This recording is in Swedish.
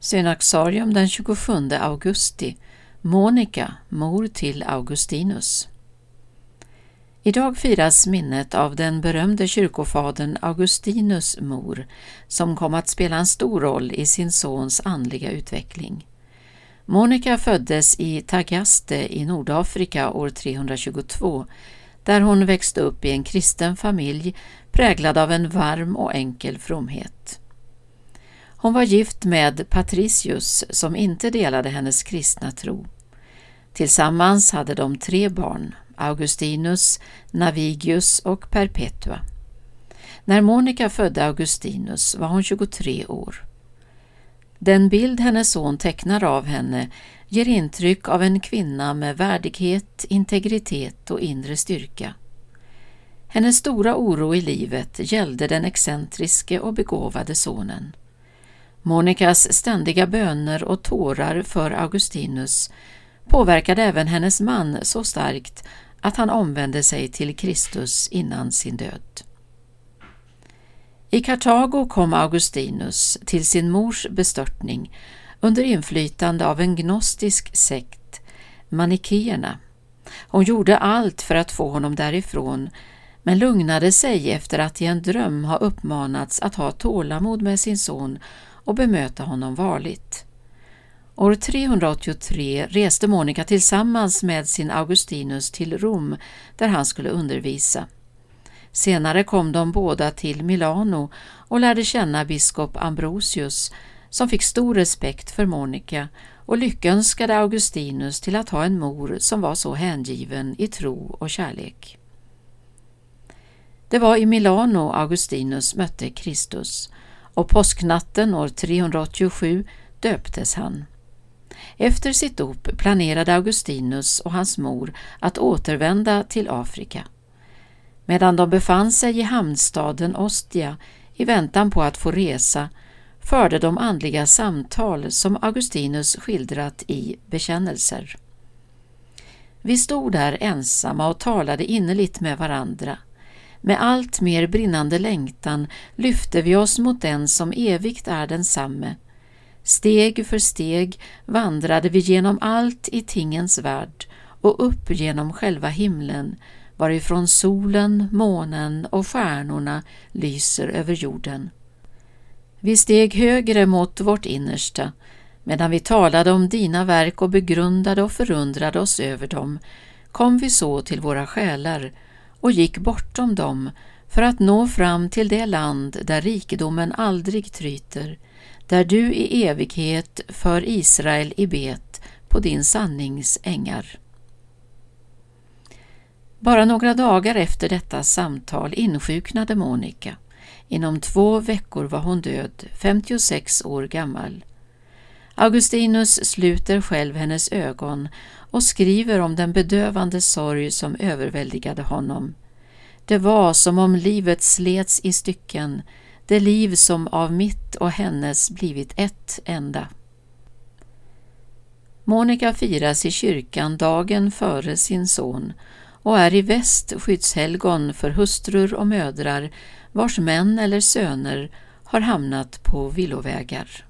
Synaxarium den 27 augusti Monica, mor till Augustinus. Idag firas minnet av den berömde kyrkofadern Augustinus mor som kom att spela en stor roll i sin sons andliga utveckling. Monica föddes i Tagaste i Nordafrika år 322 där hon växte upp i en kristen familj präglad av en varm och enkel fromhet. Hon var gift med Patricius som inte delade hennes kristna tro. Tillsammans hade de tre barn, Augustinus, Navigius och Perpetua. När Monica födde Augustinus var hon 23 år. Den bild hennes son tecknar av henne ger intryck av en kvinna med värdighet, integritet och inre styrka. Hennes stora oro i livet gällde den excentriske och begåvade sonen. Monikas ständiga böner och tårar för Augustinus påverkade även hennes man så starkt att han omvände sig till Kristus innan sin död. I Kartago kom Augustinus till sin mors bestörtning under inflytande av en gnostisk sekt, manikeerna. Hon gjorde allt för att få honom därifrån men lugnade sig efter att i en dröm ha uppmanats att ha tålamod med sin son och bemöta honom varligt. År 383 reste Monica tillsammans med sin Augustinus till Rom där han skulle undervisa. Senare kom de båda till Milano och lärde känna biskop Ambrosius som fick stor respekt för Monica och lyckönskade Augustinus till att ha en mor som var så hängiven i tro och kärlek. Det var i Milano Augustinus mötte Kristus och påsknatten år 387 döptes han. Efter sitt dop planerade Augustinus och hans mor att återvända till Afrika. Medan de befann sig i hamnstaden Ostia i väntan på att få resa förde de andliga samtal som Augustinus skildrat i Bekännelser. Vi stod där ensamma och talade innerligt med varandra. Med allt mer brinnande längtan lyfte vi oss mot den som evigt är densamme. Steg för steg vandrade vi genom allt i tingens värld och upp genom själva himlen varifrån solen, månen och stjärnorna lyser över jorden. Vi steg högre mot vårt innersta medan vi talade om dina verk och begrundade och förundrade oss över dem kom vi så till våra själar och gick bortom dem för att nå fram till det land där rikedomen aldrig tryter, där du i evighet för Israel i bet på din sannings ängar. Bara några dagar efter detta samtal insjuknade Monica. Inom två veckor var hon död, 56 år gammal. Augustinus sluter själv hennes ögon och skriver om den bedövande sorg som överväldigade honom. Det var som om livet slets i stycken, det liv som av mitt och hennes blivit ett enda. Monica firas i kyrkan dagen före sin son och är i väst skyddshelgon för hustrur och mödrar vars män eller söner har hamnat på villovägar.